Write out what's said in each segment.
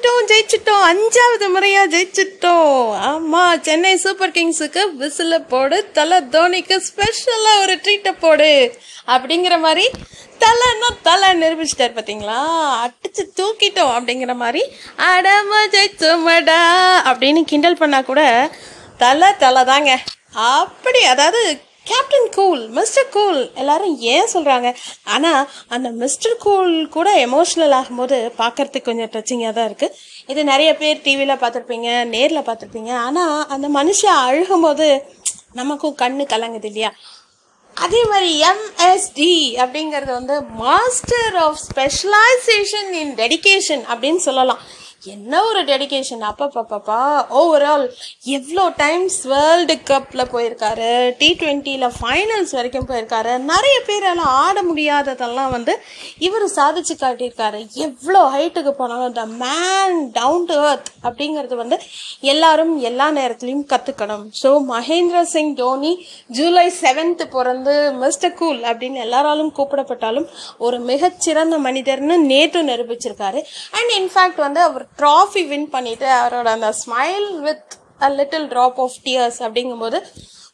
ஜெயிச்சிட்டோம் ஜெயிச்சிட்டோம். அஞ்சாவது முறையா ஜெயிச்சிட்டோம். ஆமா சென்னை சூப்பர் கிங்ஸுக்கு விசில போடு தலை தோனிக்கு ஸ்பெஷலா ஒரு ட்ரீட்டை போடு அப்படிங்கிற மாதிரி தலைன்னா தலை நிரூபிச்சிட்டார் பார்த்தீங்களா அடிச்சு தூக்கிட்டோம் அப்படிங்கிற மாதிரி அடமா ஜெயிச்சோமடா அப்படின்னு கிண்டல் பண்ணா கூட தலை தலை தாங்க. அப்படி அதாவது கேப்டன் கூல் மிஸ்டர் கூல் எல்லாரும் ஏன் சொல்கிறாங்க ஆனால் அந்த மிஸ்டர் கூல் கூட எமோஷ்னல் ஆகும்போது பார்க்கறதுக்கு கொஞ்சம் டச்சிங்காக தான் இருக்குது இது நிறைய பேர் டிவியில் பார்த்துருப்பீங்க நேரில் பார்த்துருப்பீங்க. ஆனால் அந்த மனுஷன் அழுகும்போது நமக்கும் கண்ணு கலங்குது இல்லையா? அதே மாதிரி எம்எஸ்டி அப்படிங்கிறது வந்து master of specialisation in dedication அப்படின்னு சொல்லலாம். என்ன ஒரு டெடிகேஷன் அப்பப்பப்பப்பா. ஓவரால் எவ்வளோ டைம்ஸ் வேர்ல்டு கப்பில் போயிருக்காரு டி ட்வெண்ட்டியில் ஃபைனல்ஸ் வரைக்கும் போயிருக்காரு நிறைய பேரால் ஆட முடியாததெல்லாம் வந்து இவர் சாதிச்சு காட்டியிருக்காரு. எவ்வளோ ஹைட்டுக்கு போனாலும் த மேன் டவுன் டு அர்த் அப்படிங்கிறது வந்து எல்லாரும் எல்லா நேரத்துலையும் கற்றுக்கணும் so Mahendra Singh Dhoni July seventh பிறந்து மிஸ்டர் கூல் அப்படின்னு எல்லாராலும் கூப்பிடப்பட்டாலும் ஒரு மிகச்சிறந்த மனிதர்னு நேற்று நிரூபிச்சிருக்காரு. அண்ட் இன்ஃபேக்ட் வந்து அவர் ட்ராஃபி வின் பண்ணிவிட்டு அவரோட அந்த smile with a little drop of tears அப்படிங்கும்போது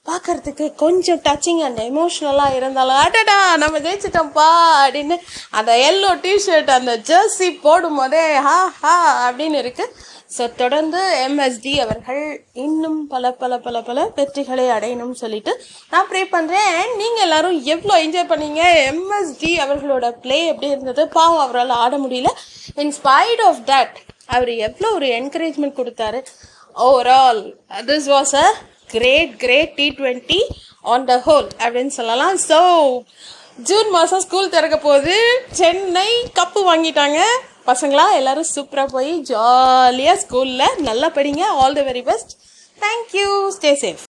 பார்க்கறதுக்கு கொஞ்சம் டச்சிங் அண்ட் எமோஷ்னலாக இருந்தாலும் அடடா நம்ம ஜெயிச்சிட்டோம்ப்பா அப்படின்னு அந்த எல்லோ டிஷர்ட் அந்த ஜெர்சி போடும் போதே ஹா ஹா அப்படின்னு இருக்குது ஸோ தொடர்ந்து எம்எஸ்டி அவர்கள் இன்னும் பல பல பல பல வெற்றிகளை அடையணும்னு சொல்லிட்டு நான் ப்ரே பண்ணுறேன் நீங்கள் எல்லாரும் எவ்வளோ என்ஜாய் பண்ணீங்க? எம்எஸ்டி அவர்களோட ப்ளே எப்படி இருந்தது? பாவம் அவரால் ஆட முடியல. இன்ஸ்பைட் ஆஃப் தட் அவர் எவ்வளோ ஒரு என்கரேஜ்மெண்ட் கொடுத்தாரு. Overall this was a great great T twenty on the whole அப்படின்னு சொல்லலாம். ஸோ ஜூன் மாதம் ஸ்கூல் திறக்க போகுது சென்னை கப்பு வாங்கிட்டாங்க. பசங்களா எல்லாரும் சூப்பராக போய் ஜாலியாக ஸ்கூலில் நல்லா படிங்க. All the very best thank you stay safe